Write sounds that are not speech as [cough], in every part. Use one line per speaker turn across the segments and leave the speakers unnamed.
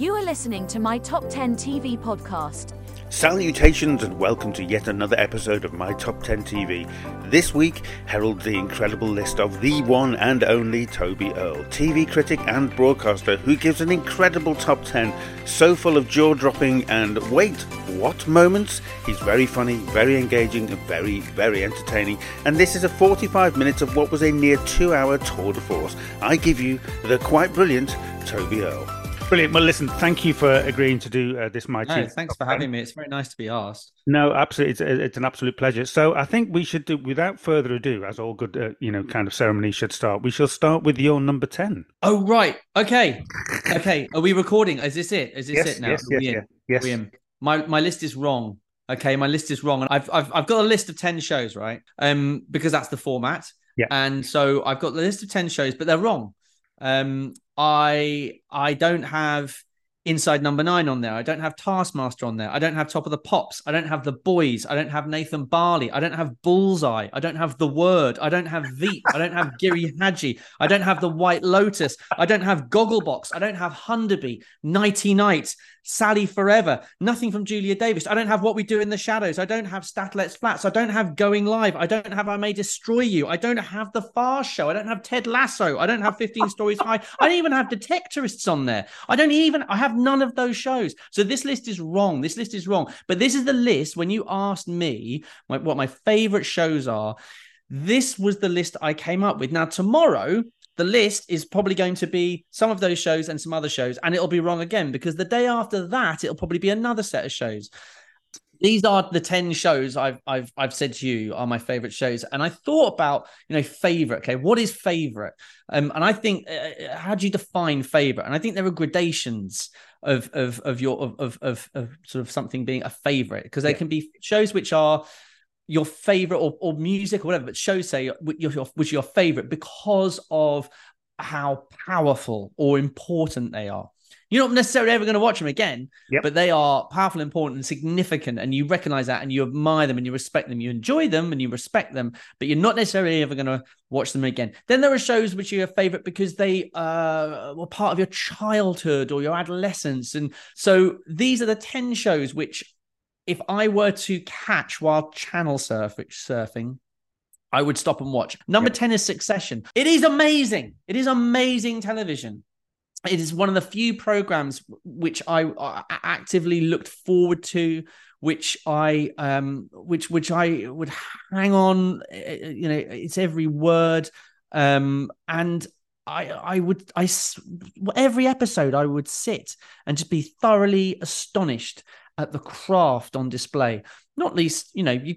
You are listening to my Top 10 TV podcast.
Salutations and welcome to yet another episode of My Top 10 TV. This week heralds the incredible list of the one and only Toby Earle, TV critic and broadcaster, who gives an incredible top 10, so full of jaw dropping and wait, what moments? He's very funny, very engaging, and very, very entertaining. And this is a 45 minutes of what was a near two hour tour de force. I give you the quite brilliant Toby Earle. Brilliant. Well, listen, thank you for agreeing to do uh, this, my
no, Thanks for having me. It's very nice to be asked.
No, absolutely. It's, it's an absolute pleasure. So I think we should do, without further ado, as all good, uh, you know, kind of ceremony should start, we shall start with your number 10.
Oh, right. Okay. Okay. Are we recording? Is this it? Is this
yes,
it now?
Yes, yes, yes. yes.
We in? My, my list is wrong. Okay. My list is wrong. And I've, I've, I've got a list of 10 shows, right? Um, Because that's the format.
Yeah.
And so I've got the list of 10 shows, but they're wrong. Um, I I don't have Inside Number Nine on there. I don't have Taskmaster on there. I don't have Top of the Pops. I don't have The Boys. I don't have Nathan Barley. I don't have Bullseye. I don't have The Word. I don't have Veep. I don't have Giri Haji. I don't have The White Lotus. I don't have Gogglebox. I don't have Hunderby, Nighty Night, Sally4Ever, nothing from Julia Davis. I don't have What We Do in the Shadows. I don't have Stath Lets Flats. I don't have Going Live. I don't have I May Destroy You. I don't have The Fast Show. I don't have Ted Lasso. I don't have 15 Stories High. I don't even have Detectorists on there. I don't even, I have none of those shows. So this list is wrong. This list is wrong. But this is the list when you asked me what my favorite shows are. This was the list I came up with. Now, tomorrow, the list is probably going to be some of those shows and some other shows, and it'll be wrong again because the day after that, it'll probably be another set of shows. These are the 10 shows I've I've I've said to you are my favorite shows. And I thought about, you know, favorite. Okay, what is favorite? Um, and I think uh, how do you define favorite? And I think there are gradations of of of your of of of, of sort of something being a favorite because there yeah. can be shows which are your favorite or, or music or whatever, but shows say which your favorite because of how powerful or important they are. You're not necessarily ever going to watch them again,
yep.
but they are powerful, important, and significant. And you recognize that and you admire them and you respect them. You enjoy them and you respect them, but you're not necessarily ever going to watch them again. Then there are shows which are your favorite because they uh, were part of your childhood or your adolescence. And so these are the 10 shows which if I were to catch while channel surf, surfing, I would stop and watch. Number 10 is Succession. It is amazing. It is amazing television. It is one of the few programs which I uh, actively looked forward to, which I um which which I would hang on, eh, eh, you know, it's every word. Um and I I would I every episode I would sit and just be thoroughly astonished at the craft on display. Not least, you know, you,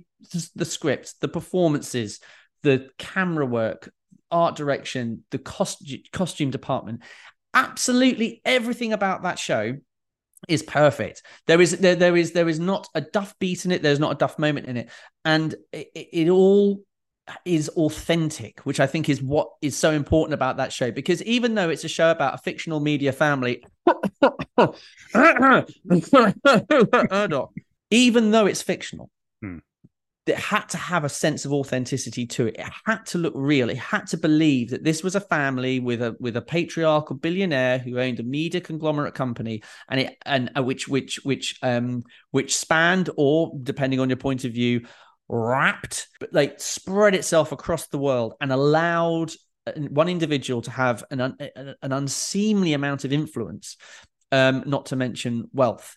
the script, the performances, the camera work, art direction, the cost, costume department. Absolutely everything about that show is perfect. There is there there is there is not a duff beat in it. There's not a duff moment in it, and it, it all is authentic, which I think is what is so important about that show. Because even though it's a show about a fictional media family, [laughs] even though it's fictional,
hmm.
it had to have a sense of authenticity to it. It had to look real. It had to believe that this was a family with a with a patriarchal billionaire who owned a media conglomerate company, and it and uh, which which which um which spanned or depending on your point of view wrapped, but like spread itself across the world and allowed uh, one individual to have an un, an unseemly amount of influence, um, not to mention wealth.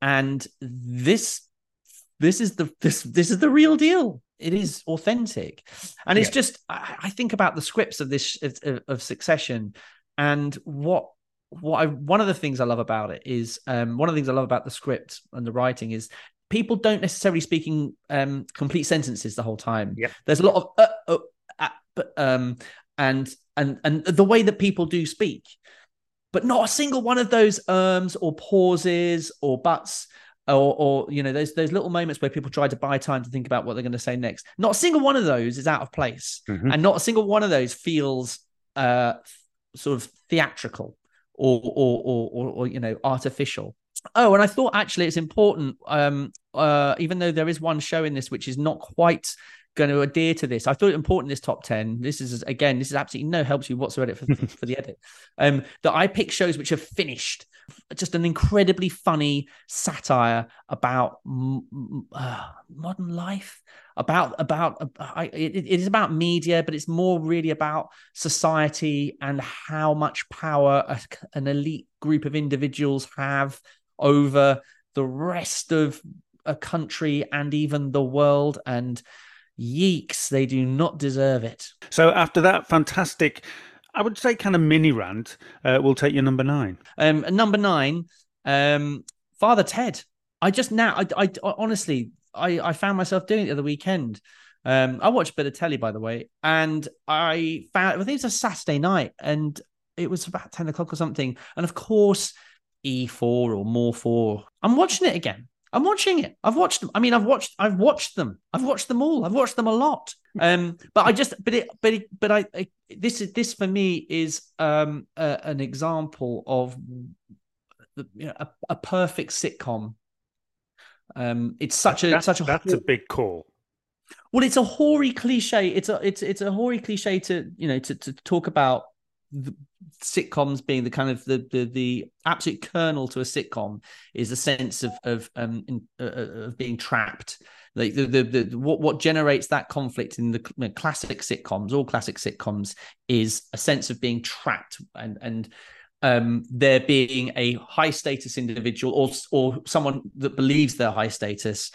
And this this is the this this is the real deal. It is authentic, and it's yeah. just I, I, think about the scripts of this of, of Succession, and what what I one of the things I love about it is um, one of the things I love about the script and the writing is people don't necessarily speaking um, complete sentences the whole time.
Yeah.
There's a lot of uh, uh, uh, but, um, and and and the way that people do speak, but not a single one of those ums or pauses or buts. Or, or you know, there's those little moments where people try to buy time to think about what they're going to say next. Not a single one of those is out of place,
mm-hmm.
and not a single one of those feels uh, sort of theatrical or or, or or or you know artificial. Oh, and I thought actually it's important, um, uh, even though there is one show in this which is not quite going to adhere to this. I thought it important this top 10. This is again, this is absolutely no helps you whatsoever for, [laughs] for the edit. Um, that I pick shows which have finished just an incredibly funny satire about uh, modern life about about uh, it, it is about media but it's more really about society and how much power a, an elite group of individuals have over the rest of a country and even the world and yeeks they do not deserve it
so after that fantastic I would say kind of mini rant. Uh, we'll take your number nine.
Um, number nine, um, Father Ted. I just now, I, I honestly, I, I found myself doing it the other weekend. Um, I watched a bit of telly, by the way, and I found I think it was a Saturday night, and it was about ten o'clock or something. And of course, E4 or More Four. I'm watching it again. I'm watching it. I've watched them. I mean, I've watched. I've watched them. I've watched them all. I've watched them a lot. Um, but I just, but it, but it, but I, I this is this for me is um an example of the, you know, a, a, perfect sitcom. Um, it's such a
that's,
such a
that's a big call.
Well, it's a hoary cliche. It's a it's it's a hoary cliche to you know to to talk about sitcoms being the kind of the, the the absolute kernel to a sitcom is a sense of of um in, uh, uh, of being trapped. Like the, the the what what generates that conflict in the classic sitcoms all classic sitcoms is a sense of being trapped and and um there being a high status individual or or someone that believes they're high status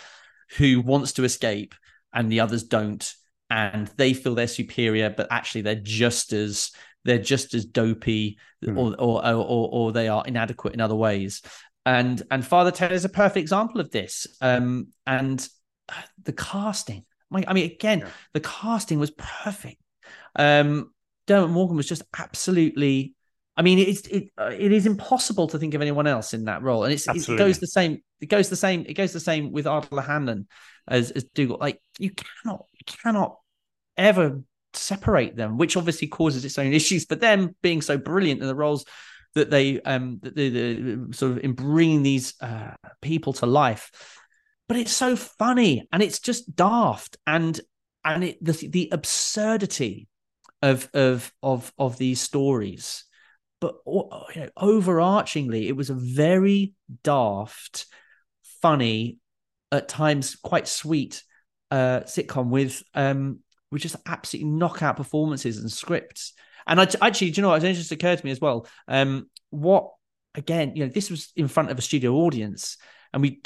who wants to escape and the others don't. And they feel they're superior but actually they're just as they're just as dopey mm. or, or, or or they are inadequate in other ways and and father ted is a perfect example of this um and the casting i mean again yeah. the casting was perfect um dermot morgan was just absolutely I mean, it's it it is impossible to think of anyone else in that role, and it's, it goes the same. It goes the same. It goes the same with Ardal O'Hanlon as as Dougal. Like you cannot, you cannot ever separate them, which obviously causes its own issues for them being so brilliant in the roles that they um the, the, the sort of in bringing these uh, people to life. But it's so funny and it's just daft and and it the the absurdity of of of of these stories. But you know, overarchingly, it was a very daft, funny, at times quite sweet uh, sitcom with um, with just absolutely knockout performances and scripts. And I actually, do you know what? It just occurred to me as well. Um, what again? You know, this was in front of a studio audience, and we,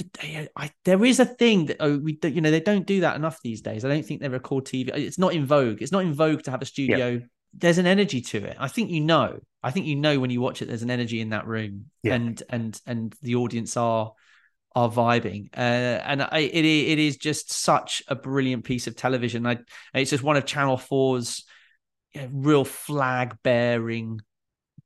I, there is a thing that oh, we, you know, they don't do that enough these days. I don't think they record TV. It's not in vogue. It's not in vogue to have a studio. Yeah. There's an energy to it. I think you know. I think you know when you watch it. There's an energy in that room, yeah. and and and the audience are are vibing. Uh, and I, it it is just such a brilliant piece of television. I it's just one of Channel 4's you know, real flag bearing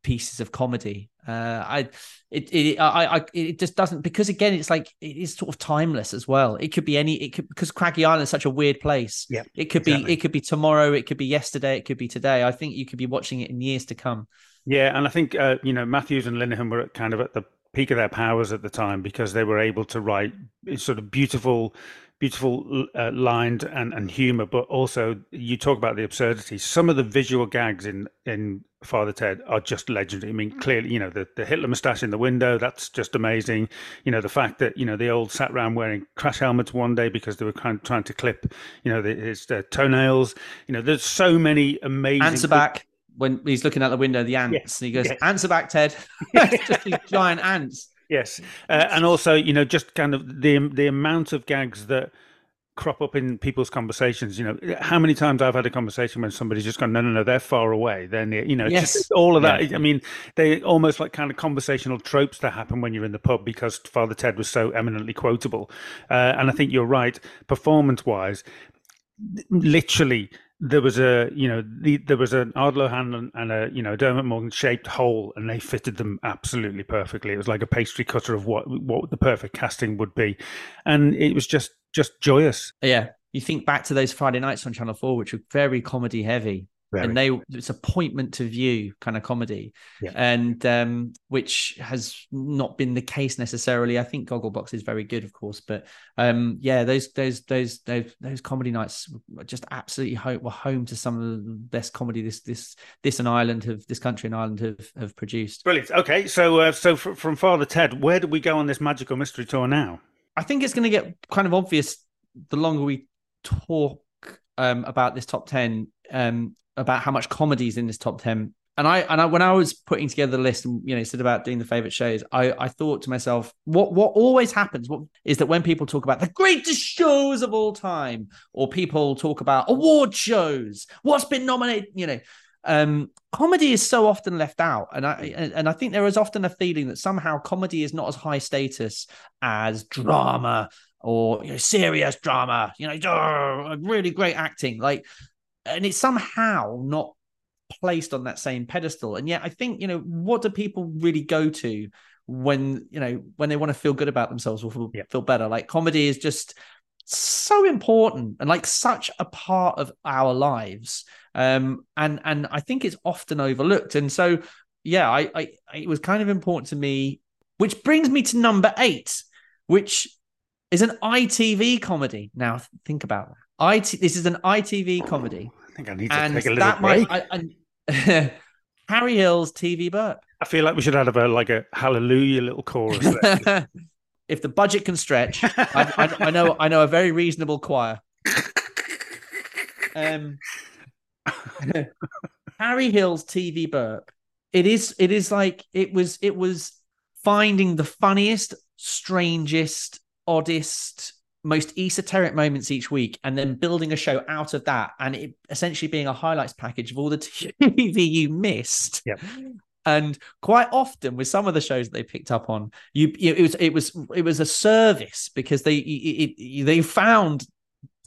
pieces of comedy. Uh, I it it I, I it just doesn't because again it's like it is sort of timeless as well. It could be any it could because Craggy Island is such a weird place.
Yeah,
it could exactly. be it could be tomorrow. It could be yesterday. It could be today. I think you could be watching it in years to come.
Yeah, and I think uh, you know Mathews and Linehan were kind of at the peak of their powers at the time because they were able to write sort of beautiful beautiful uh, lined and, and humor but also you talk about the absurdity. Some of the visual gags in in father ted are just legendary. I mean clearly you know the, the hitler mustache in the window that's just amazing. You know the fact that you know the old sat around wearing crash helmets one day because they were kind of trying to clip you know the, his uh, toenails. You know there's so many amazing
answer back when he's looking out the window, the ants, yes. and he goes, yes. "Ants are back, Ted." [laughs] just these [laughs] giant ants.
Yes, uh, and also you know just kind of the the amount of gags that crop up in people's conversations. You know, how many times I've had a conversation when somebody's just gone, no, no, no, they're far away. They're you know, yes. just all of that. Yeah. I mean, they almost like kind of conversational tropes that happen when you're in the pub because Father Ted was so eminently quotable. Uh, and I think you're right, performance wise, literally there was a you know the, there was an Ardal O'Hanlon and a you know Dermot Morgan shaped hole, and they fitted them absolutely perfectly. It was like a pastry cutter of what what the perfect casting would be, and it was just just joyous.
Yeah, you think back to those Friday nights on Channel Four, which were very comedy heavy. Very. and they it's appointment to view kind of comedy,
yeah.
and um, which has not been the case necessarily. I think Gogglebox is very good, of course, but um, yeah, those those those those those comedy nights just absolutely home, were home to some of the best comedy this this this and Ireland have this country and Ireland have have produced.
Brilliant. Okay, so uh, so from Father Ted, where do we go on this magical mystery tour now?
I think it's going to get kind of obvious the longer we talk um, about this top ten. Um, about how much comedy is in this top 10 and I and I when I was putting together the list and you know said about doing the favorite shows, I I thought to myself, what what always happens what, is that when people talk about the greatest shows of all time, or people talk about award shows, what's been nominated, you know, um, comedy is so often left out, and I and I think there is often a feeling that somehow comedy is not as high status as drama or you know serious drama, you know, really great acting, like and it's somehow not placed on that same pedestal. And yet, I think you know, what do people really go to when you know when they want to feel good about themselves or feel,
yeah.
feel better? Like comedy is just so important and like such a part of our lives um and and i think it's often overlooked and so yeah I, I it was kind of important to me which brings me to number eight which is an itv comedy now think about that IT. This is an ITV comedy.
I think I need to and take a little break. Might, I,
I, [laughs] Harry Hill's TV burp.
I feel like we should have a like a hallelujah little chorus. [laughs]
if the budget can stretch, I, I, know I know a very reasonable choir. Um, [laughs] Harry Hill's TV burp. It is. It is like it was. It was finding the funniest, strangest, oddest most esoteric moments each week and then building a show out of that and it essentially being a highlights package of all the [laughs] TV you missed.
Yep.
And quite often with some of the shows that they picked up on, you, you it was it was it was a service because they it, it, they found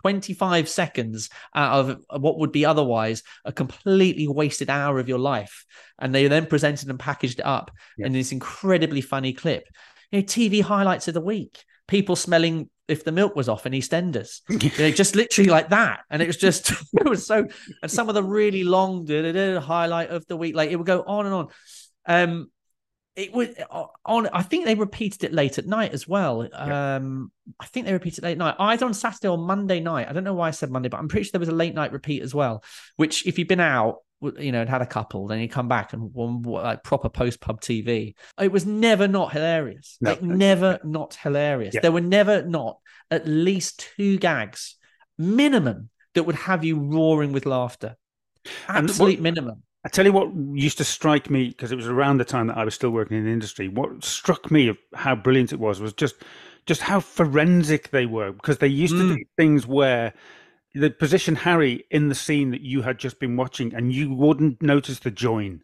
25 seconds out of what would be otherwise a completely wasted hour of your life. And they then presented and packaged it up yep. in this incredibly funny clip. You know, TV highlights of the week people smelling if the milk was off in EastEnders. [laughs] you know, just literally like that. And it was just, [laughs] it was so, and some of the really long highlight of the week, like it would go on and on. Um, it would on. I think they repeated it late at night as well. Yeah. Um, I think they repeated late at night, either on Saturday or Monday night. I don't know why I said Monday, but I'm pretty sure there was a late night repeat as well. Which, if you've been out, you know, it had a couple, then you come back and one like proper post pub TV. It was never not hilarious. No. Like never not hilarious. Yeah. There were never not at least two gags minimum that would have you roaring with laughter. Absolute what, minimum.
I tell you what used to strike me because it was around the time that I was still working in the industry. What struck me of how brilliant it was was just just how forensic they were because they used mm. to do things where the position Harry in the scene that you had just been watching, and you wouldn't notice the join.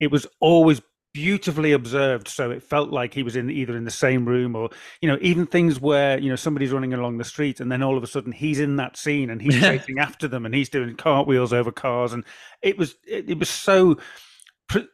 It was always beautifully observed, so it felt like he was in either in the same room or you know even things where you know somebody's running along the street and then all of a sudden he's in that scene and he's [laughs] chasing after them and he's doing cartwheels over cars and it was it, it was so pre-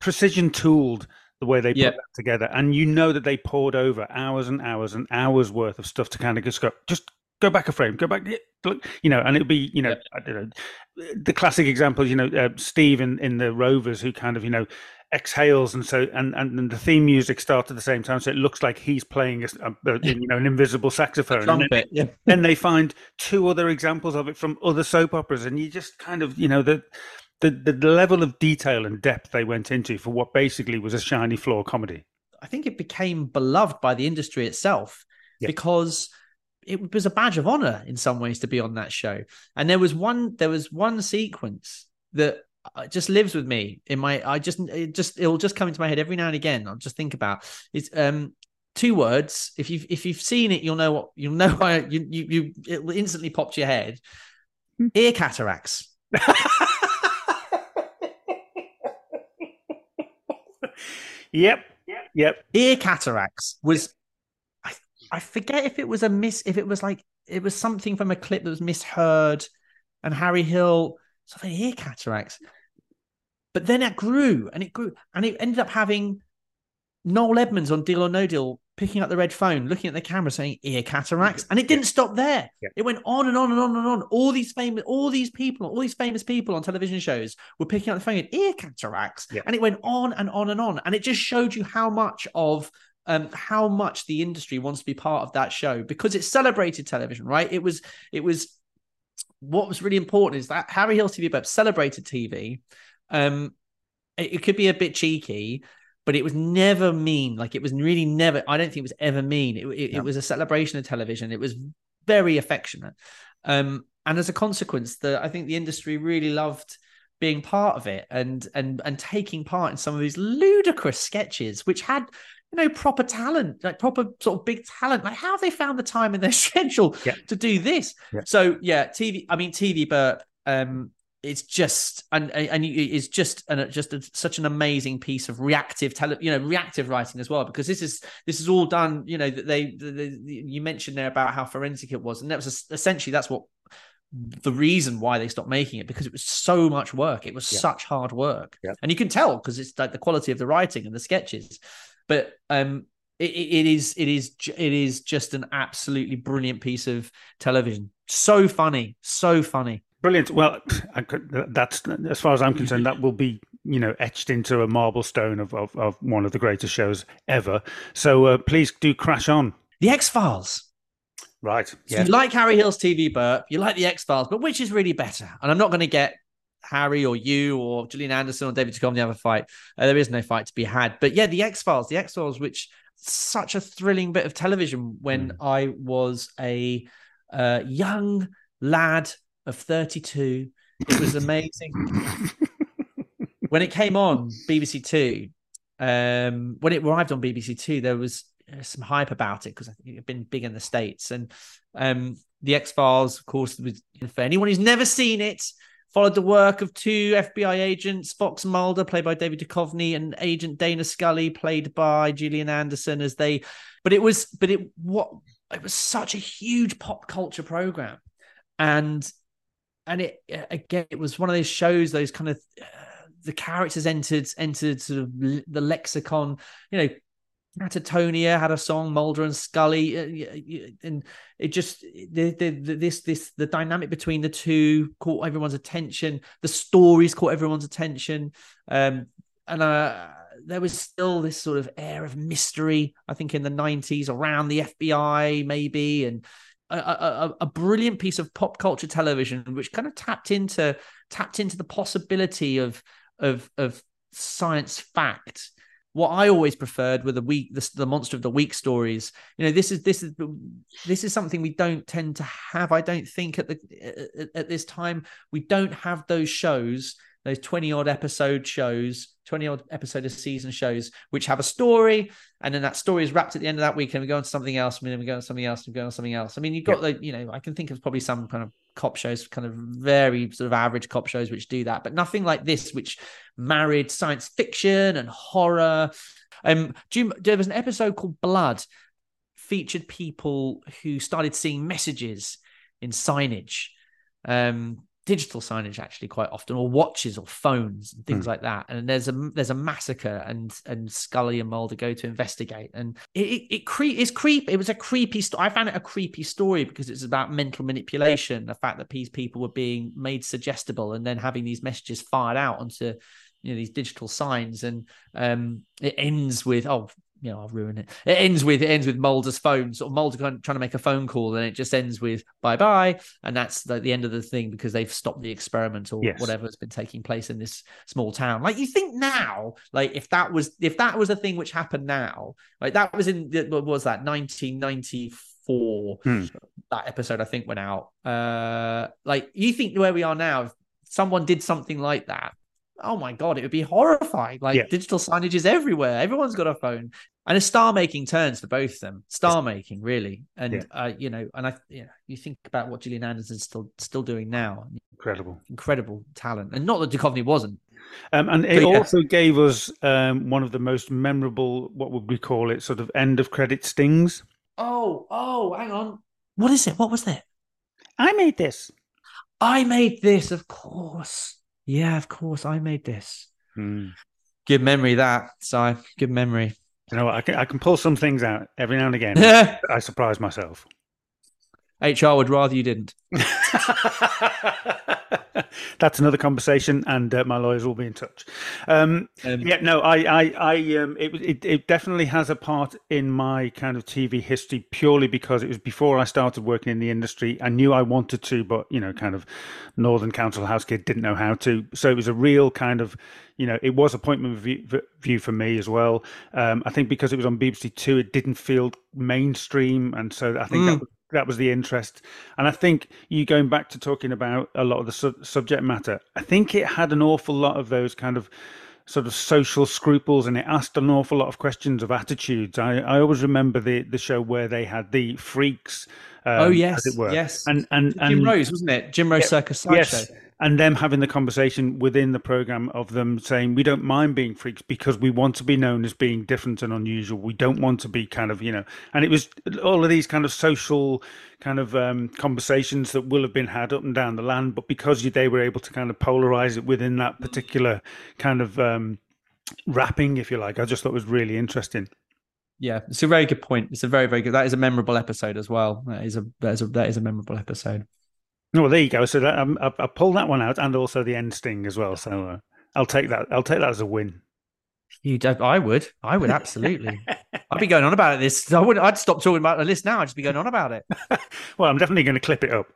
precision tooled the way they put yep. that together and you know that they poured over hours and hours and hours worth of stuff to kind of just go just go back a frame, go back, look, you know, and it'll be, you know, yeah. I don't know, the classic example, you know, uh, Steve in, in the Rovers who kind of, you know, exhales and so and, and the theme music starts at the same time so it looks like he's playing a, a [laughs] you know an invisible saxophone
trumpet,
and then,
yeah. [laughs]
then they find two other examples of it from other soap operas and you just kind of you know the the, the level of detail and depth they went into for what basically was a shiny floor comedy
i think it became beloved by the industry itself yeah. because it was a badge of honor in some ways to be on that show. And there was one there was one sequence that uh, just lives with me in my I just it just it'll just come into my head every now and again. I'll just think about it's um two words. If you've if you've seen it, you'll know what you'll know why you you, you it will instantly pop to your head. Hmm. Ear cataracts. [laughs]
yep. Yep.
Ear cataracts was I forget if it was a miss, if it was like it was something from a clip that was misheard, and Harry Hill something ear cataracts. But then it grew and it grew and it ended up having Noel Edmonds on Deal or No Deal picking up the red phone, looking at the camera, saying ear cataracts, and it didn't stop there.
Yeah.
It went on and on and on and on. All these famous, all these people, all these famous people on television shows were picking up the phone, and ear cataracts,
Yeah.
and it went on and on and on, and it just showed you how much of um, how much the industry wants to be part of that show because it celebrated television, right? It was, it was. What was really important is that Harry Hill TV Burp celebrated TV. Um, it, it could be a bit cheeky, but it was never mean. Like it was really never. I don't think it was ever mean. It, it,
No.
it was a celebration of television. It was very affectionate, um, and as a consequence, the I think the industry really loved being part of it and and and taking part in some of these ludicrous sketches, which had you know proper talent, like proper sort of big talent. Like how have they found the time in their [laughs] schedule
Yeah.
to do this?
Yeah.
So yeah, TV. I mean, TV Burp. Um, it's just and and it's just an just a, such an amazing piece of reactive tele, you know reactive writing as well because this is this is all done you know that they, they, they you mentioned there about how forensic it was and that was essentially that's what the reason why they stopped making it because it was so much work it was
Yeah.
such hard work
Yeah.
and you can tell because it's like the quality of the writing and the sketches but um it, it is it is it is just an absolutely brilliant piece of television so funny so funny
Brilliant. Well, I could, that's as far as I'm concerned, that will be you know etched into a marble stone of of, of one of the greatest shows ever. So uh, please do crash on.
the x-files
Right.
So
Yeah.
you like Harry Hill's TV burp, you like the X Files, but which is really better? And I'm not going to get Harry or you or Gillian Anderson or David Duchovny have a fight. Uh, there is no fight to be had. But yeah, the X Files, the X Files, which such a thrilling bit of television when
Mm.
I was a uh, young lad of 32. It was [laughs] amazing. when it came on BBC Two, um, when it arrived on BBC Two, there was uh, some hype about it because I think it had been big in the states. And um, the X Files, of course, was for anyone who's never seen it. Followed the work of two FBI agents, Fox Mulder, played by David Duchovny, and Agent Dana Scully, played by Gillian Anderson, as they. But it was, but it what it was such a huge pop culture program, and and it again it was one of those shows those kind of uh, the characters entered entered sort of the lexicon you know Catatonia had a song Mulder and Scully uh, and it just the, the, the this this the dynamic between the two caught everyone's attention. The stories caught everyone's attention. Um and uh there was still this sort of air of mystery I think in the 90s around the FBI maybe and a, a- a brilliant piece of pop culture television which kind of tapped into tapped into the possibility of of of science fact what I always preferred were the week the, the monster of the week stories. You know this is this is this is something we don't tend to have I don't think at the at, at this time. We don't have those shows those 20 odd episode shows 20 odd episode of season shows which have a story and then that story is wrapped at the end of that week and we go on to something else and then we go on to something else and we go on to something else. I mean you've got the, you know I can think of probably some kind of cop shows kind of very sort of average cop shows which do that but nothing like this which married science fiction and horror. Um do you, there was an episode called blood featured people who started seeing messages in signage. Um digital signage actually quite often or watches or phones and things
Hmm.
like that. And there's a there's a massacre and and Scully and Mulder go to investigate. And it it, it cre- it's creep it was a creepy sto- I found it a creepy story because it's about mental manipulation the fact that these people were being made suggestible and then having these messages fired out onto you know these digital signs. And um it ends with oh you know, I'll ruin it. It ends with it ends with Mulder's phone, sort of Mulder trying to make a phone call, and it just ends with bye bye, and that's the, the end of the thing because they've stopped the experiment or
Yes.
whatever has been taking place in this small town. Like you think now, like if that was if that was a thing which happened now, like that was in what was that 1994
Hmm.
that episode I think went out. Uh, like you think where we are now, if someone did something like that, oh my god, it would be horrifying. Like
Yeah.
digital signage is everywhere. Everyone's got a phone, and it's star making turns for both of them. Star making, really, and
Yeah.
uh, you know, and I, you know, you think about what Gillian Anderson's still still doing now.
Incredible.
Incredible talent, and not that Duchovny wasn't.
Um, and it
yeah.
also gave us um, one of the most memorable, what would we call it, sort of end of credit stings.
Oh, oh, hang on. What is it? What was that?
I made this.
I made this, of course. Yeah, of course, I made this.
Hmm.
Good memory that, Si. Good memory.
You know what? I can I can pull some things out every now and again. [laughs] I surprise myself.
HR would rather you didn't. [laughs]
That's another conversation, and uh, my lawyers will be in touch. Um, um, yeah, no, I, I, I um, it, it, it definitely has a part in my kind of TV history purely because it was before I started working in the industry. I knew I wanted to, but you know, kind of Northern Council House kid didn't know how to. So it was a real kind of you know, it was appointment view, view for me as well. Um, I think because it was on BBC Two, it didn't feel mainstream, and so I think mm. that was that was the interest. And I think you going back to talking about a lot of the su- subject matter, I think it had an awful lot of those kind of sort of social scruples and it asked an awful lot of questions of attitudes. I, I always remember the, the show where they had the freaks.
Um, oh yes, as it were. yes.
And and,
and Jim Rose wasn't it? Jim Rose yeah, Circus Sideshow. Yes
and them having the conversation within the program of them saying we don't mind being freaks because we want to be known as being different and unusual we don't want to be kind of you know and it was all of these kind of social kind of um, conversations that will have been had up and down the land but because they were able to kind of polarize it within that particular kind of um, wrapping if you like i just thought was really interesting
yeah, it's a very good point. It's a very, very good. That is a memorable episode as well. That is a that is a that is a memorable episode.
Well, there you go. So that, um, I, I pulled that one out, and also the end sting as well. So uh, I'll take that. I'll take that as a win.
You, I would, I would absolutely. I'd be going on about it. This, I would. I'd stop talking about the list now. I'd just be going on about it. [laughs]
well, I'm definitely going to clip it up.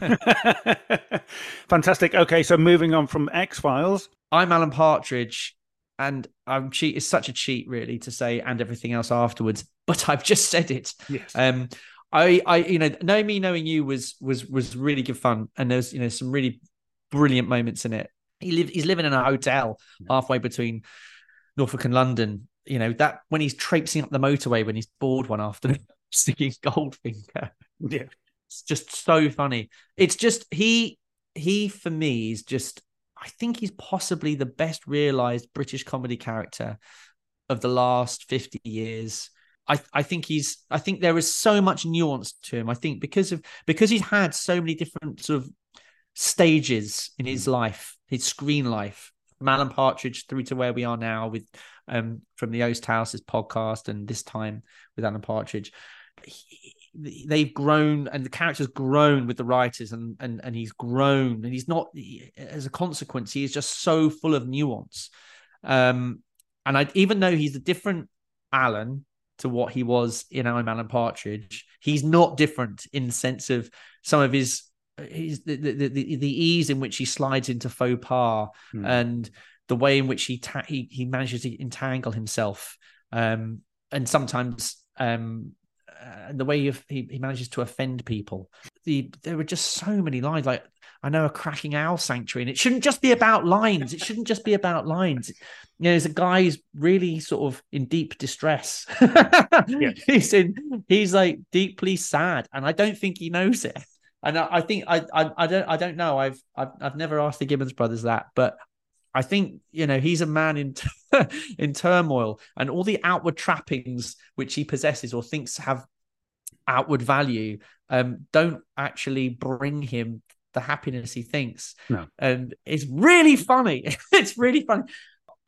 [laughs] Fantastic. Okay, so moving on from X Files.
I'm Alan Partridge, and I'm cheat. It's such a cheat, really, to say and everything else afterwards. But I've just said it.
Yes.
Um, I, I, you know, knowing me, knowing you was was was really good fun, and there's you know some really brilliant moments in it. He lived, he's living in a hotel halfway between Norfolk and London. You know that when he's traipsing up the motorway when he's bored one afternoon, [laughs] sticking Goldfinger.
Yeah,
it's just so funny. It's just he he for me is just. I think he's possibly the best realized British comedy character of the last 50 years. I, I think he's I think there is so much nuance to him. I think because of because he's had so many different sort of stages in his mm. life, his screen life, from Alan Partridge through to where we are now with um from the Oast House's podcast and this time with Alan Partridge. He, they've grown and the character's grown with the writers and and and he's grown and he's not as a consequence he is just so full of nuance um and I even though he's a different Alan to what he was in I'm Alan Partridge. He's not different in the sense of some of his his the the, the, the ease in which he slides into faux pas mm. and the way in which he ta- he he manages to entangle himself um, and sometimes um, uh, the way he, he manages to offend people. The there were just so many lines like I know a cracking owl sanctuary, and it shouldn't just be about lines. It shouldn't just be about lines. You know, there's a guy who's really sort of in deep distress. [laughs] He's in, he's like deeply sad, and I don't think he knows it. And I, I think I, I, I don't I don't know. I've, I've I've never asked the Gibbons brothers that, but I think you know he's a man in [laughs] in turmoil, and all the outward trappings which he possesses or thinks have outward value um, don't actually bring him the happiness he thinks.
No.
And it's really funny. [laughs] it's really funny.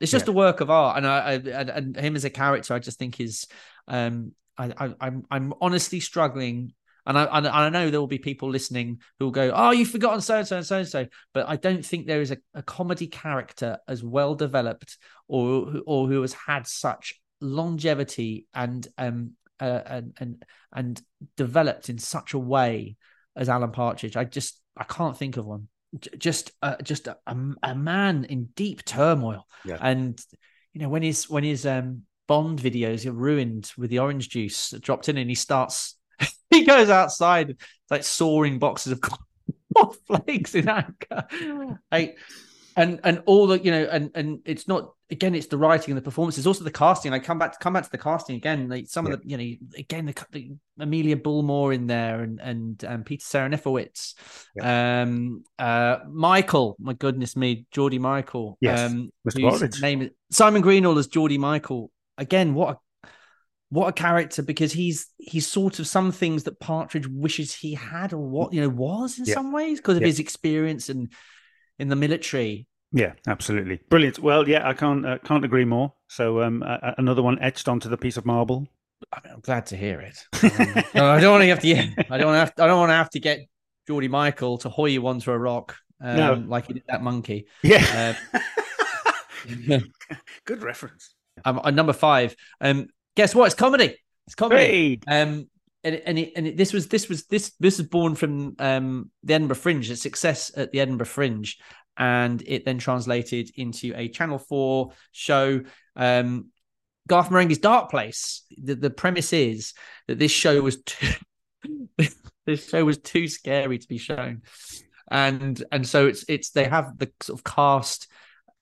It's just yeah. a work of art, and I, I and, and, him as a character, I just think is, um, I, I I'm I'm honestly struggling and I, and I know there will be people listening who will go, "Oh, you've forgotten so and so and so and so," but I don't think there is a, a comedy character as well developed or or who has had such longevity and um uh, and and and developed in such a way as Alan Partridge. I just I can't think of one. J- just uh, just a, a, man in deep turmoil.
Yeah.
And you know when his when his um Bond videos are ruined with the orange juice dropped in, and he starts [laughs] he goes outside like soaring boxes of [laughs] flakes in anger. Like and and all the you know and and it's not again it's the writing and the performances also the casting i come back to come back to the casting again like some yeah. of the you know again the, the, amelia bullmore in there and and um, peter serafinowicz yeah. um uh michael my goodness me geordie michael
yes
um whose name is simon greenall as geordie michael again what a what a character because he's he's sort of some things that partridge wishes he had or what you know was in yeah. some ways because of his experience and in the military.
Yeah, absolutely, brilliant. Well, yeah, I can't uh, can't agree more. So um, a- another one etched onto the piece of marble.
I mean, I'm glad to hear it. Um, [laughs] no, I don't want to have to. Yeah, I don't want to. Have, I don't want to have to get Geordie Michael to hoy you onto a rock, um,
No.
like he did that monkey.
Yeah.
Um, [laughs]
Good reference.
I'm on number five. Um, guess what? It's comedy. It's comedy.
Hey.
Um, and and, it, and it, this was this was this this was born from um the Edinburgh Fringe, its success at the Edinburgh Fringe, and it then translated into a Channel Four show. Um, Garth Marenghi's Dark Place. The, the premise is that this show was too [laughs] this show was too scary to be shown, and and so it's it's they have the sort of cast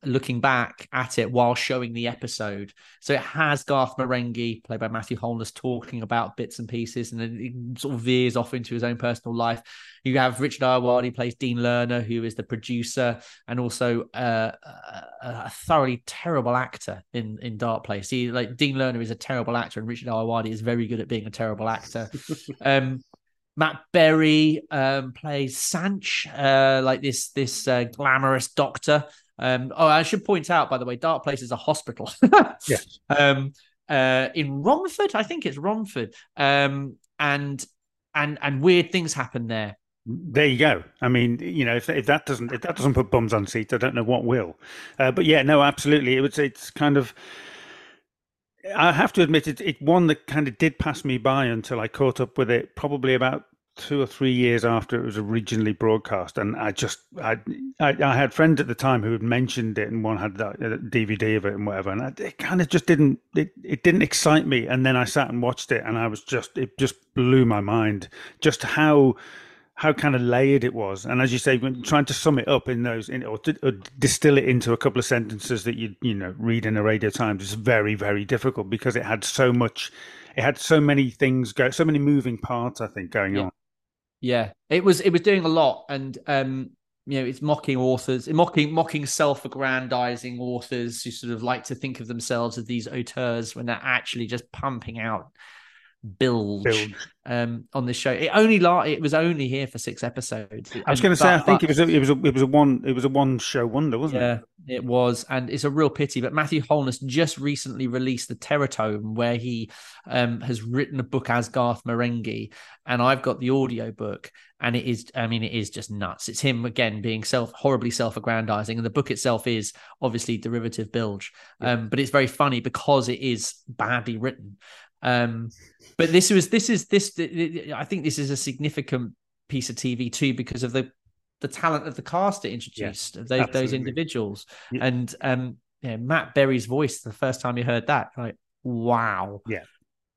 looking back at it while showing the episode. So it has Garth Marenghi, played by Matthew Holness, talking about bits and pieces, and then it sort of veers off into his own personal life. You have Richard Ayoade plays Dean Lerner, who is the producer and also uh, a, a thoroughly terrible actor in in Dark Place. He like Dean Lerner is a terrible actor, and Richard Ayoade is very good at being a terrible actor. [laughs] um, Matt Berry um, plays Sanch, uh, like this this uh, glamorous doctor. Um, oh, I should point out, by the way, Dark Place is a hospital. [laughs]
Yes.
Um, uh, in Romford, I think it's Romford. Um, and and and weird things happen there.
There you go. I mean, you know, if, if that doesn't if that doesn't put bums on seats, I don't know what will. Uh, but yeah, no, absolutely. It was. It's kind of. I have to admit, it, it one that kind of did pass me by until I caught up with it, probably about two or three years after it was originally broadcast, and I just I I, I had friends at the time who had mentioned it, and one had that uh, DVD of it and whatever, and I, it kind of just didn't it, it didn't excite me. And then I sat and watched it, and I was just it just blew my mind just how how kind of layered it was. And as you say, when trying to sum it up in those, in, or, or distill it into a couple of sentences that you you know read in a Radio Times is very very difficult because it had so much, it had so many things go, so many moving parts. I think going
Yeah.
on.
Yeah, it was it was doing a lot, and um, you know, it's mocking authors, mocking mocking self-aggrandizing authors who sort of like to think of themselves as these auteurs when they're actually just pumping out bilge,
Bilge.
um on this show. It only la- it was only here for six episodes.
I was going to say, I think it was a, it was a, it was a one it was a one show wonder, wasn't
yeah,
it?
it was, and it's a real pity. But Matthew Holness just recently released the TerrorTome, where he um, has written a book as Garth Marenghi, and I've got the audio book, and it is, I mean, it is just nuts. It's him again being self horribly self-aggrandizing, and the book itself is obviously derivative bilge, um, but it's very funny because it is badly written. Um, but this was this is this I think this is a significant piece of TV too because of the the talent of the cast it introduced of those, those individuals
Yeah.
and um yeah, Matt Berry's voice the first time you heard that like wow
Yeah.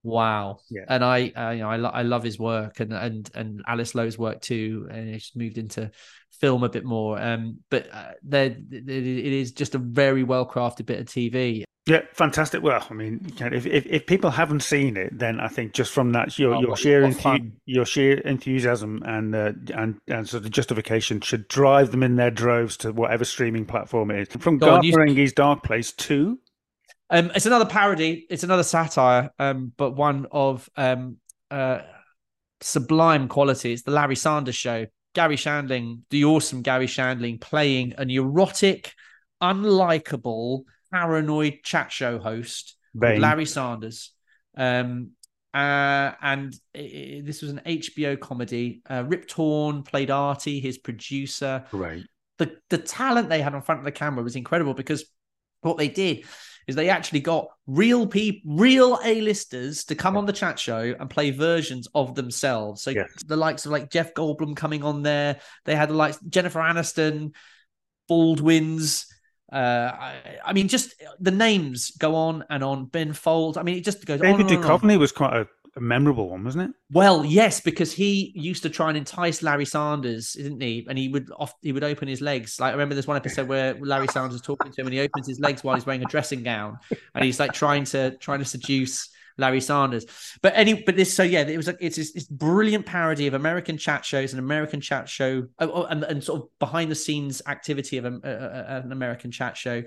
wow
Yeah.
and I uh, you know I, lo- I love his work and and and Alice Lowe's work too and he's moved into film a bit more um but uh, there it is just a very well crafted bit of TV
Yeah, fantastic. Well, I mean, if, if if people haven't seen it, then I think just from that, your
Oh,
your sheer enthu- your sheer enthusiasm and uh, and and sort of justification should drive them in their droves to whatever streaming platform it is. From
Go
Garth Marenghi's Dark Place to
Um, it's another parody. It's another satire, um, but one of um, uh, sublime quality. It's the Larry Sanders Show. Garry Shandling, the awesome Garry Shandling, playing an erotic, unlikable, paranoid chat show host Larry Sanders. Um, uh, and i i- this was an HBO comedy. Uh, Rip Torn played Artie, his producer
Great.
the the talent they had in front of the camera was incredible because what they did is they actually got real people, real A-listers to come on the chat show and play versions of themselves. So
Yes.
the likes of like Jeff Goldblum coming on there. They had the likes Jennifer Aniston, Baldwin's. Uh, I, I mean, just the names go on and on. Ben Folds. I mean, it just goes on
David
and on. and on.
Duchovny was quite a, a memorable one, wasn't it?
Well, yes, because he used to try and entice Larry Sanders, didn't he? And he would off he would open his legs. Like I remember there's one episode where Larry Sanders is talking to him and he opens his legs while he's wearing a dressing gown, and he's like trying to trying to seduce Larry Sanders. But any but this so yeah, it was like it's this, brilliant parody of American chat shows, an American chat show, oh, oh, and, and sort of behind the scenes activity of a, a- a- an American chat show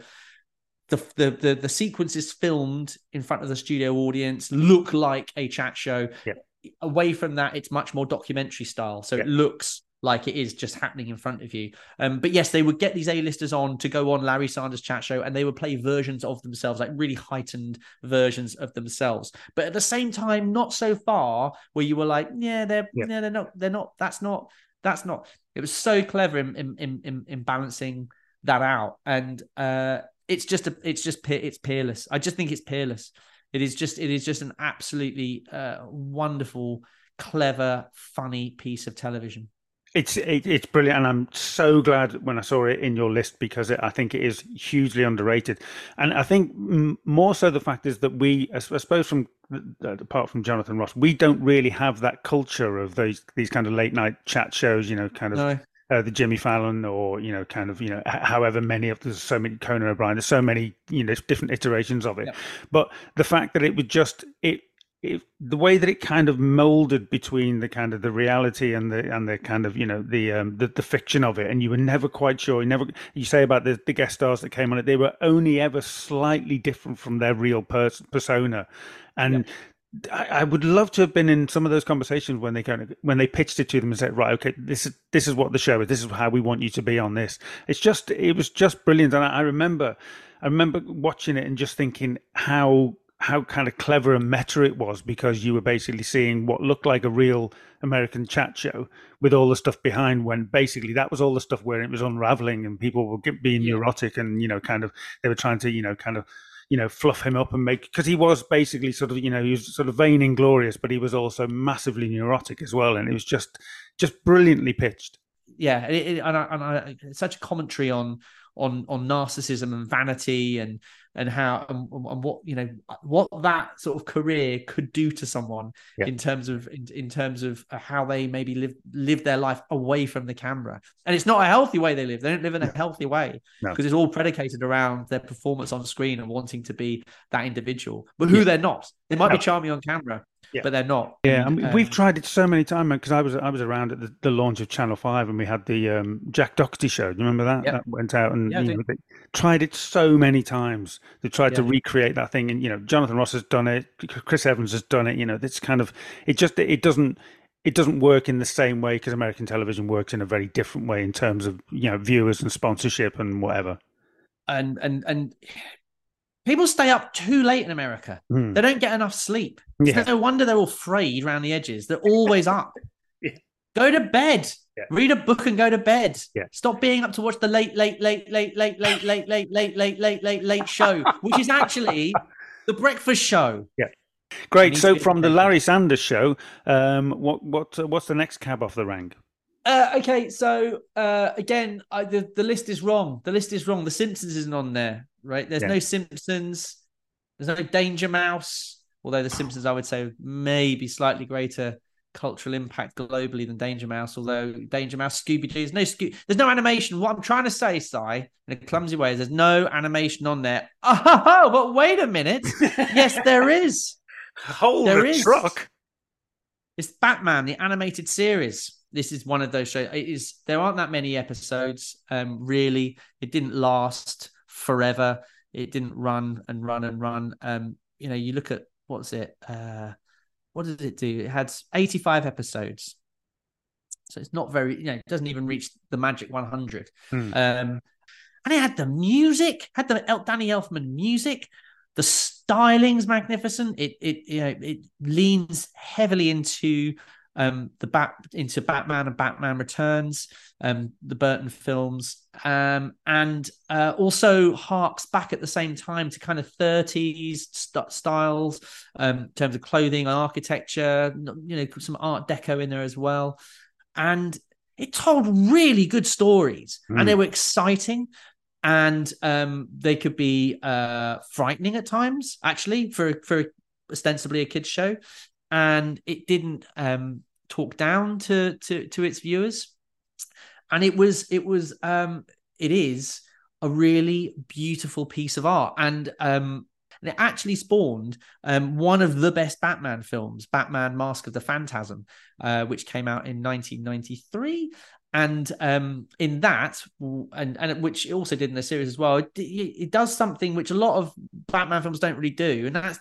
the, the the the sequences filmed in front of the studio audience look like a chat show.
Yeah.
Away from that, it's much more documentary style. So it looks like it is just happening in front of you. Um, but yes, they would get these A-listers on to go on Larry Sanders chat show and they would play versions of themselves, like really heightened versions of themselves. But at the same time, not so far where you were like, yeah, they're yeah, yeah they're not, they're not, that's not, that's not. It was so clever in in in, in balancing that out. And uh it's just a it's just it's peerless. I just think it's peerless. It is just it is just an absolutely uh, wonderful, clever, funny piece of television.
It's it, it's brilliant, and I'm so glad when I saw it in your list because it, I think it is hugely underrated, and I think more so the fact is that we, I suppose, from apart from Jonathan Ross, we don't really have that culture of these these kind of late night chat shows, you know, kind of. No. Uh, the Jimmy Fallon, or you know, kind of you know, however many of there's so many Conan O'Brien, there's so many you know different iterations of it. Yep. But the fact that it was just it it, the way that it kind of molded between the kind of the reality and the and the kind of you know the um the, the fiction of it and you were never quite sure you never you say about the, the guest stars that came on it they were only ever slightly different from their real pers- persona and I, I, would love to have been in some of those conversations when they kind of when they pitched it to them and said, right, okay, this is this is what the show is. This is how we want you to be on this. It's just it was just brilliant, and I, I remember I remember watching it and just thinking how how kind of clever and meta it was because you were basically seeing what looked like a real American chat show with all the stuff behind when basically that was all the stuff where it was unraveling and people were being yeah. neurotic and you know kind of they were trying to you know kind of you know fluff him up and make because he was basically sort of you know he was sort of vain and glorious but he was also massively neurotic as well and it was just just brilliantly pitched
yeah it, it, and, I, and I, such a commentary on on on narcissism and vanity and and how and, and, what you know what that sort of career could do to someone yeah. in terms of in, in, terms of how they maybe live live their life away from the camera and it's not a healthy way they live they don't live in a healthy way because no. it's all predicated around their performance on screen and wanting to be that individual but who yeah. they're not they might no. be charming on camera yeah. but they're not.
Yeah, I mean, um, we've tried it so many times because I was I was around at the, the, launch of Channel Five and we had the um, Jack Docherty show. Do you remember that? Yep. That went out and yeah, you know, they tried it so many times. They tried yeah. to recreate that thing, and you know, Jonathan Ross has done it. Chris Evans has done it. You know, it's kind of it just it doesn't it doesn't work in the same way because American television works in a very different way in terms of you know viewers and sponsorship and whatever.
And and and People stay up too late in America. Mm. They don't get enough sleep. Yeah. no wonder they're all frayed around the edges. They're always up. Yeah. Go to bed. Yeah. Read a book and go to bed.
Yeah.
Stop being up to watch the late, late, late, late, late, late, late, late, late, late, late, late, late show, which is actually the breakfast show.
Yeah. Great. So from the Larry Sanders show, um, what what uh, what's the next cab off the rank?
Uh, okay, so uh, again, I, the the list is wrong. The list is wrong. The Simpsons isn't on there right? There's yeah. no Simpsons. There's no Danger Mouse. Although the Simpsons, I would say, maybe slightly greater cultural impact globally than Danger Mouse. Although Danger Mouse, Scooby Doo, there's no Sco- there's no animation. What I'm trying to say, Si, in a clumsy way, is there's no animation on there. [laughs] Oh, but wait a minute. yes, there is. [laughs]
Hold there is. truck.
It's Batman, the animated series. This is one of those shows. It is there aren't that many episodes. Um, really, it didn't last forever. It didn't run and run and run. Um, you know, you look at what's it? Uh, what did it do? It had 85 episodes. So it's not very, you know, it doesn't even reach the magic 100. Hmm. Um, and it had the music, had the El- Danny Elfman music. The styling's magnificent. It it you know it leans heavily into um, the bat into Batman and Batman Returns, um, the Burton films, um, and uh, also harks back at the same time to kind of 30s st- styles um, in terms of clothing and architecture. You know, some Art Deco in there as well, and it told really good stories, mm. and they were exciting. And um, they could be uh, frightening at times, actually, for for ostensibly a kids show and it didn't um, talk down to to to its viewers and it was it was um it is a really beautiful piece of art and um it actually spawned um, one of the best Batman films, Batman: Mask of the Phantasm, uh, which came out in 1993. And um, in that, and and which it also did in the series as well, it, it, does something which a lot of Batman films don't really do, and that's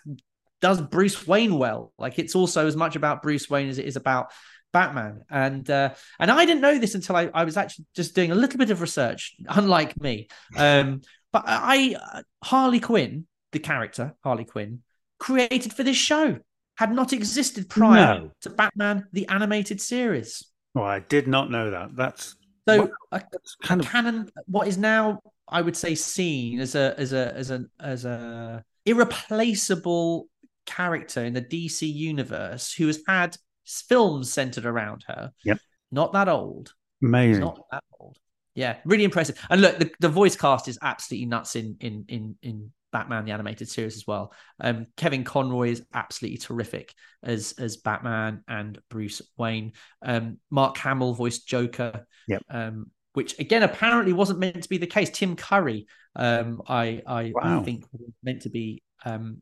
does Bruce Wayne well. Like it's also as much about Bruce Wayne as it is about Batman, and uh, and I didn't know this until I, I was actually just doing a little bit of research, unlike me. Um, but I Harley Quinn, the character Harley Quinn, created for this show, had not existed prior
No.
to Batman the animated series.
Oh, I did not know that. That's
So
Wow.
a,
that's kind of
canon, what is now I would say seen as a as a as a as a irreplaceable character in the DC universe who has had films centered around her.
Yep.
Not that old.
amazing.
Not that old. Yeah, really impressive. And look, the, the voice cast is absolutely nuts in in in in Batman the animated series as well. Um, Kevin Conroy is absolutely terrific as as Batman and Bruce Wayne. Um, Mark Hamill voiced Joker.
Yep.
Um, which again apparently wasn't meant to be the case. Tim Curry, um, I I,
Wow.
I think was meant to be um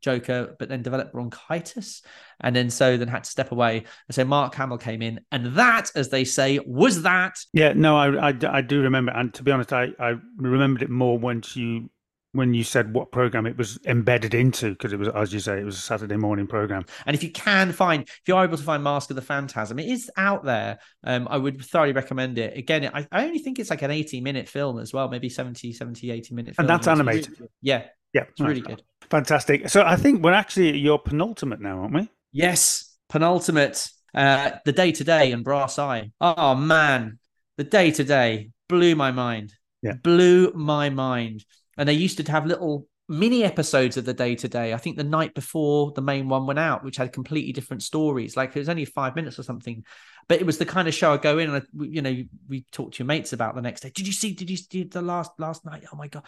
Joker, but then developed bronchitis, and then so then had to step away. And so Mark Hamill came in, and that, as they say, was that.
Yeah, no, I, I, I do remember, and to be honest, I, I remembered it more once you when you said what program it was embedded into because it was, as you say, it was a Saturday morning program.
And if you can find, if you're able to find Mask of the Phantasm, it is out there. Um, I would thoroughly recommend it. Again, I, I only think it's like an 80 minute film as well, maybe 70, 70, 80 minute film.
And that's animated?
yeah,
Yeah,
it's really good.
Fantastic. So I think we're actually at your penultimate now, aren't we?
Yes, penultimate. Uh, the Day Today and brass eye. Oh man, the Day Today blew my mind.
Yeah.
blew my mind. And they used to have little mini episodes of the Day Today. I think the night before the main one went out, which had completely different stories. Like it was only five minutes or something, but it was the kind of show I go in and I, you know we talk to your mates about the next day. Did you see? Did you see the last last night? Oh my god!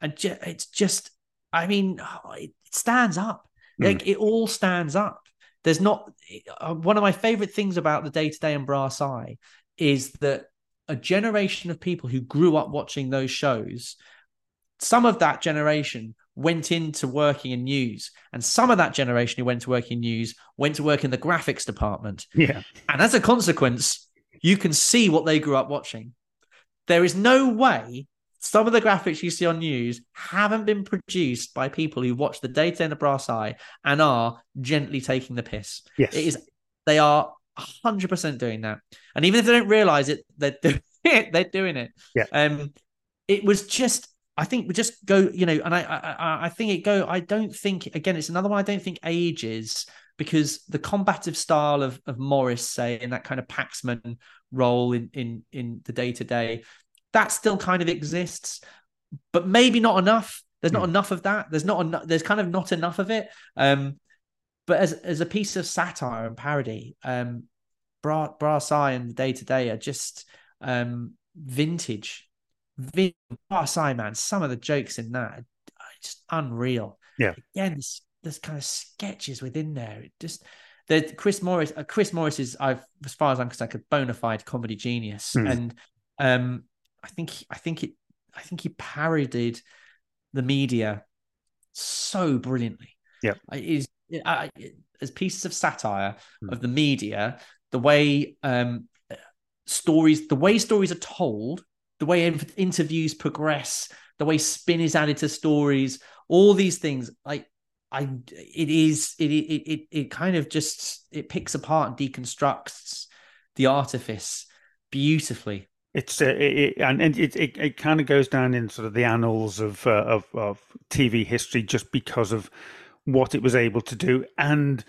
And ju- it's just, I mean, oh, it stands up.
Mm.
Like it all stands up. There's not uh, one of my favorite things about the Day Today and brass eye is that a generation of people who grew up watching those shows, some of that generation went into working in news, and some of that generation who went to work in news went to work in the graphics department.
Yeah.
And as a consequence, you can see what they grew up watching. There is no way some of the graphics you see on news haven't been produced by people who watch the data and the brass eye and are gently taking the piss.
Yes.
It is they are 100% doing that. And even if they don't realize it, they're doing [laughs] it. They're doing it.
Yeah.
Um, it was just, I think we just go, you know, and I, I, I- I think it go, I don't think, again, it's another one I don't think ages because the combative style of, of Morris, say, in that kind of Paxman role in, in, in the Day Today, that still kind of exists, but maybe not enough. There's not
Hmm.
enough of that. There's not enough, there's kind of not enough of it. Um, but as as a piece of satire and parody, um, Bra- Brass Eye and the Day Today are just um, vintage. Vin- Brass Eye, man, some of the jokes in that are just unreal.
Yeah.
Again, there's, there's kind of sketches within there. It just the Chris Morris. Uh, Chris Morris is, I've as far as I'm concerned, like a bona fide comedy genius,
Hmm.
and um, I think I think it I think he parodied the media so brilliantly. It is I, as pieces of satire
Hmm.
of the media, the way um, stories, the way stories are told, the way in- interviews progress, the way spin is added to stories, all these things. Like I, it is it it it it kind of just it picks apart and deconstructs the artifice beautifully.
It's uh, it, and it, it it kind of goes down in sort of the annals of uh, of of TV history just because of what it was able to do and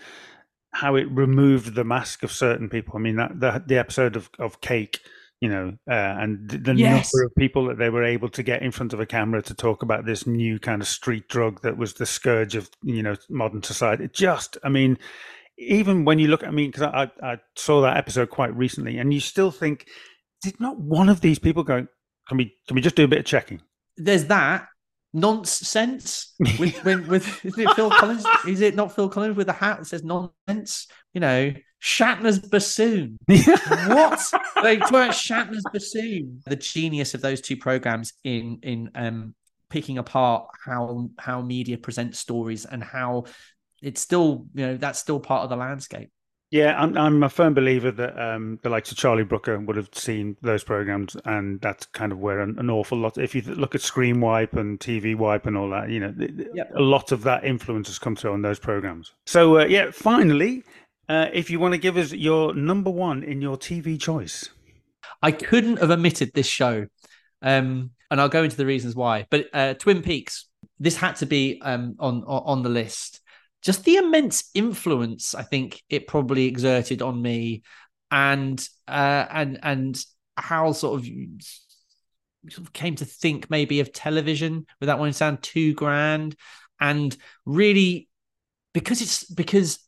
how it removed the mask of certain people. I mean that the the episode of of Cake, you know, uh, and the
Yes.
number of people that they were able to get in front of a camera to talk about this new kind of street drug that was the scourge of you know modern society. It just, I mean. Even when you look, I mean, because I, I saw that episode quite recently, and you still think, not one of these people go, can we can we just do a bit of checking?
There's that nonsense with [laughs] when with is it Phil Collins? Is it not Phil Collins with a hat that says nonsense? You know, Shatner's bassoon. [laughs] what? They talk about Shatner's bassoon. The genius of those two programs in in um picking apart how how media presents stories and how it's still you know that's still part of the landscape.
Yeah, I'm I'm a firm believer that um, the likes of Charlie Brooker would have seen those programs, and that's kind of where an, an awful lot. If you look at Screen Wipe and TV Wipe and all that, you know,
Yep.
a lot of that influence has come through on those programs. So uh, yeah, finally, Uh, if you want to give us your number one in your TV choice,
I couldn't have omitted this show, um, and I'll go into the reasons why. But uh, Twin Peaks, this had to be um, on on the list. Just the immense influence I think it probably exerted on me, and uh, and and how sort of sort of came to think maybe of television without wanting to sound too grand, and really because it's because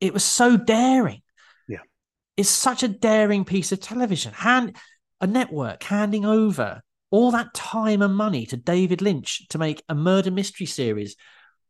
it was so daring.
Yeah.
It's such a daring piece of television. Hand a network handing over all that time and money to David Lynch to make a murder mystery series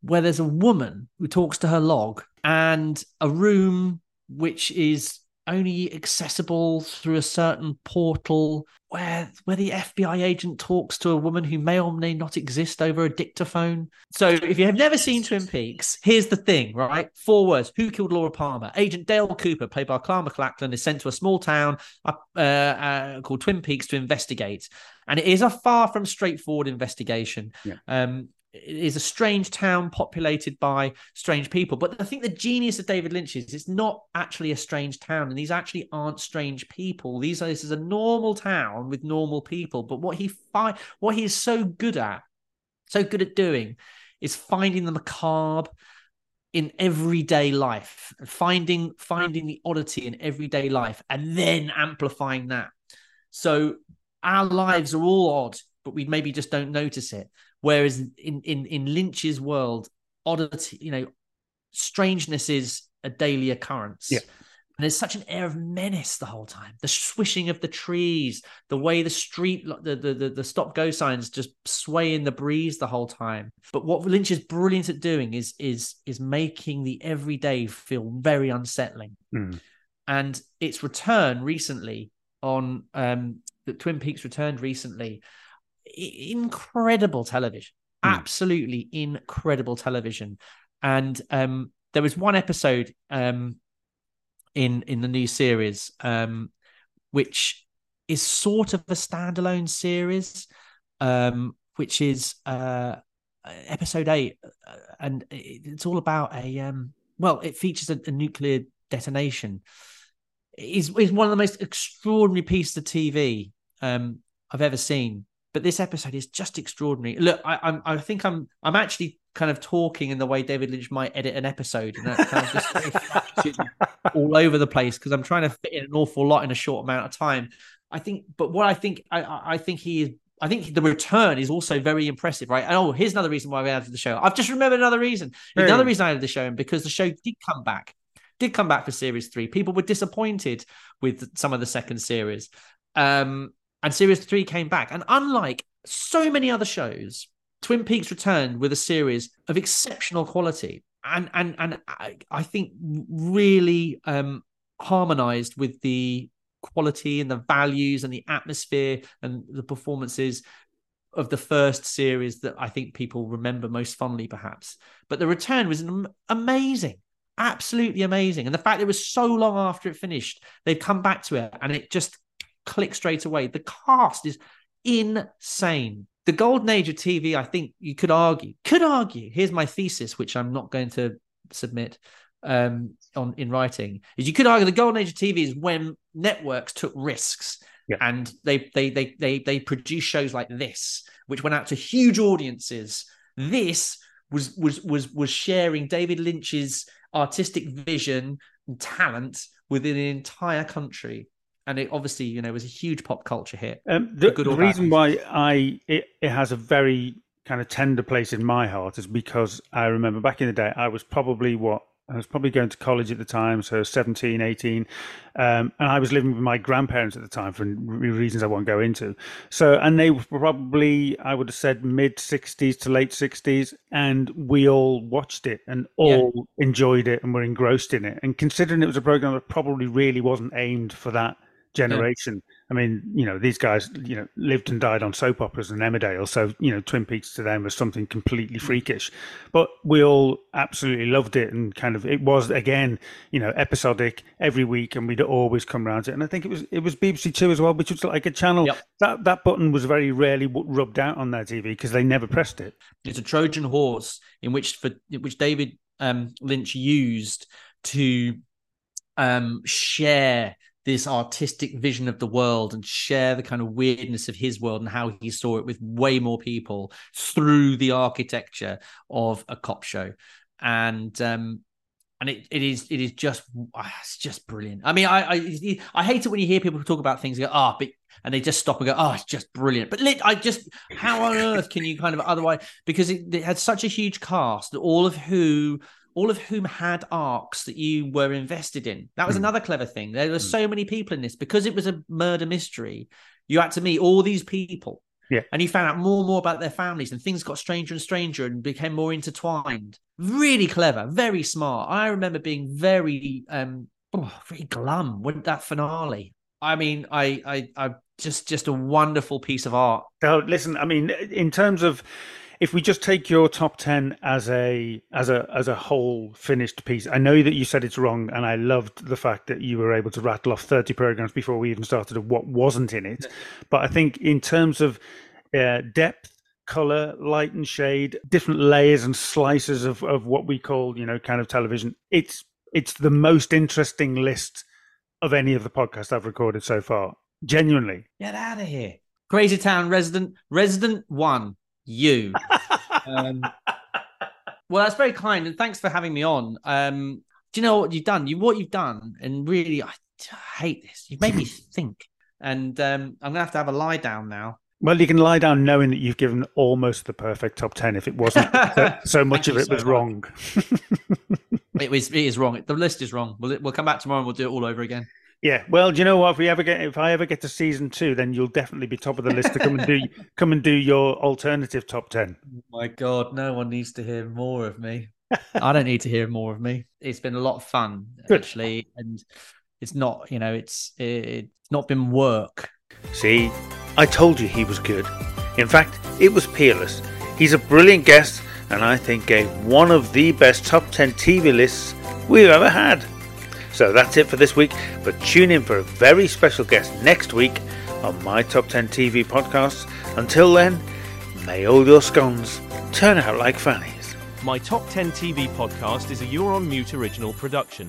where there's a woman who talks to her log and a room which is only accessible through a certain portal where where the FBI agent talks to a woman who may or may not exist over a dictaphone. So if you have never seen Twin Peaks, here's the thing, right? Four words. Who killed Laura Palmer? Agent Dale Cooper, played by Kyle MacLachlan, is sent to a small town uh, uh, called Twin Peaks to investigate. And it is a far from straightforward investigation.
Yeah.
Um, is a strange town populated by strange people. But I think the genius of David Lynch is it's not actually a strange town, and these actually aren't strange people. These are this is a normal town with normal people. But what he find what he is so good at, so good at doing, is finding the macabre in everyday life, finding finding the oddity in everyday life, and then amplifying that. So our lives are all odd, but we maybe just don't notice it. Whereas in in in Lynch's world, oddity, you know, strangeness is a daily occurrence.
Yeah.
And there's such an air of menace the whole time. The swishing of the trees, the way the street, the the the, the stop go signs just sway in the breeze the whole time. But what Lynch is brilliant at doing is is is making the everyday feel very unsettling.
Mm.
And its return recently on um the Twin Peaks returned recently incredible television, mm. absolutely incredible television. And um, there was one episode um, in in the new series um, which is sort of a standalone series, um, which is uh, episode eight, uh, and it's all about a um, well, it features a, a nuclear detonation. Is is one of the most extraordinary pieces of TV um, I've ever seen but this episode is just extraordinary. Look, I, I'm, I think I'm, I'm actually kind of talking in the way David Lynch might edit an episode, and that kind of just [laughs] all over the place because I'm trying to fit in an awful lot in a short amount of time. I think, but what I think, I, I think he is. I think the return is also very impressive, right? And oh, here's another reason why we added the show. I've just remembered another reason. Another reason I added the show, and because the show did come back, did come back for series three. People were disappointed with some of the second series. Um, and series three came back. And unlike so many other shows, Twin Peaks returned with a series of exceptional quality and and and I, think really um, harmonized with the quality and the values and the atmosphere and the performances of the first series that I think people remember most fondly, perhaps. But the return was amazing, absolutely amazing, and the fact it was so long after it finished, they've come back to it, and it just click straight away. The cast is insane. The golden age of TV, I think you could argue, could argue. Here's my thesis, which I'm not going to submit um, on in writing. Is you could argue the golden age of TV is when networks took risks
yeah.
and they they they they they produced shows like this, which went out to huge audiences. This was was was was sharing David Lynch's artistic vision and talent within an entire country and it obviously you know was a huge pop culture hit.
Um, the, the reason why I it, it has a very kind of tender place in my heart is because I remember back in the day I was probably what I was probably going to college at the time, so 17, 18. Um, and I was living with my grandparents at the time for reasons I won't go into. So, and they were probably, I would have said, mid 60s to late 60s. And we all watched it and all yeah. enjoyed it and were engrossed in it. And considering it was a program that probably really wasn't aimed for that generation. Yeah. I mean, you know, these guys, you know, lived and died on soap operas and Emmerdale, so you know, Twin Peaks to them was something completely mm. freakish. But we all absolutely loved it, and kind of it was again, you know, episodic every week, and we'd always come around to it. And I think it was it was BBC Two as well, which was like a channel yep. that that button was very rarely rubbed out on their TV because they never pressed it.
It's a Trojan horse in which for which David um, Lynch used to um, share this artistic vision of the world and share the kind of weirdness of his world and how he saw it with way more people through the architecture of a cop show. And um and it, it is it is just ah, it's just brilliant. I mean i i, I hate it when you hear people talk about things and go ah oh, but and they just stop and go oh it's just brilliant. But lit, i just how on earth can you kind of otherwise because it, it had such a huge cast all of who all of whom had arcs that you were invested in. That was mm. another clever thing. There were mm. so many people in this because it was a murder mystery. You had to meet all these people.
Yeah.
And you found out more and more about their families, and things got stranger and stranger and became more intertwined. Really clever, very smart. I remember being very, um, oh, very glum with that finale. I mean, I, I, I just, just a wonderful piece of art.
So, listen, I mean, in terms of if we just take your top 10 as a as a as a whole finished piece i know that you said it's wrong and i loved the fact that you were able to rattle off 30 programs before we even started of what wasn't in it. But i think in terms of uh, depth color light and shade different layers and slices of, of what we call you know kind of television it's it's the most interesting list of any of the podcasts i've recorded so far. Genuinely.
Get out of here. Crazy town resident resident one you. [laughs] um, well, that's very kind, and thanks for having me on. Um, do you know what you've done? You what you've done, and really, I, I hate this. You've made me [laughs] think, and um, I'm gonna have to have a lie down now.
Well, you can lie down knowing that you've given almost the perfect top ten. If it wasn't, [laughs] so much of it so was much. wrong.
it was. It is wrong. The list is wrong. We'll we'll come back tomorrow and we'll do it all over again.
Yeah, well, do you know what? If we ever get, if I ever get to season two, then you'll definitely be top of the list to come and do, [laughs] come and do your alternative top ten.
Oh my God, no one needs to hear more of me. I don't need to hear more of me. It's been a lot of fun Good. actually, and it's not, you know, it's it's not been work.
See, I told you he was good. In fact, it was peerless. He's a brilliant guest, and I think gave one of the best top ten TV lists we've ever had. So that's it for this week, but tune in for a very special guest next week on my Top 10 TV podcasts. Until then, may all your scones turn out like fannies.
My Top 10 TV podcast is a You're on Mute original production.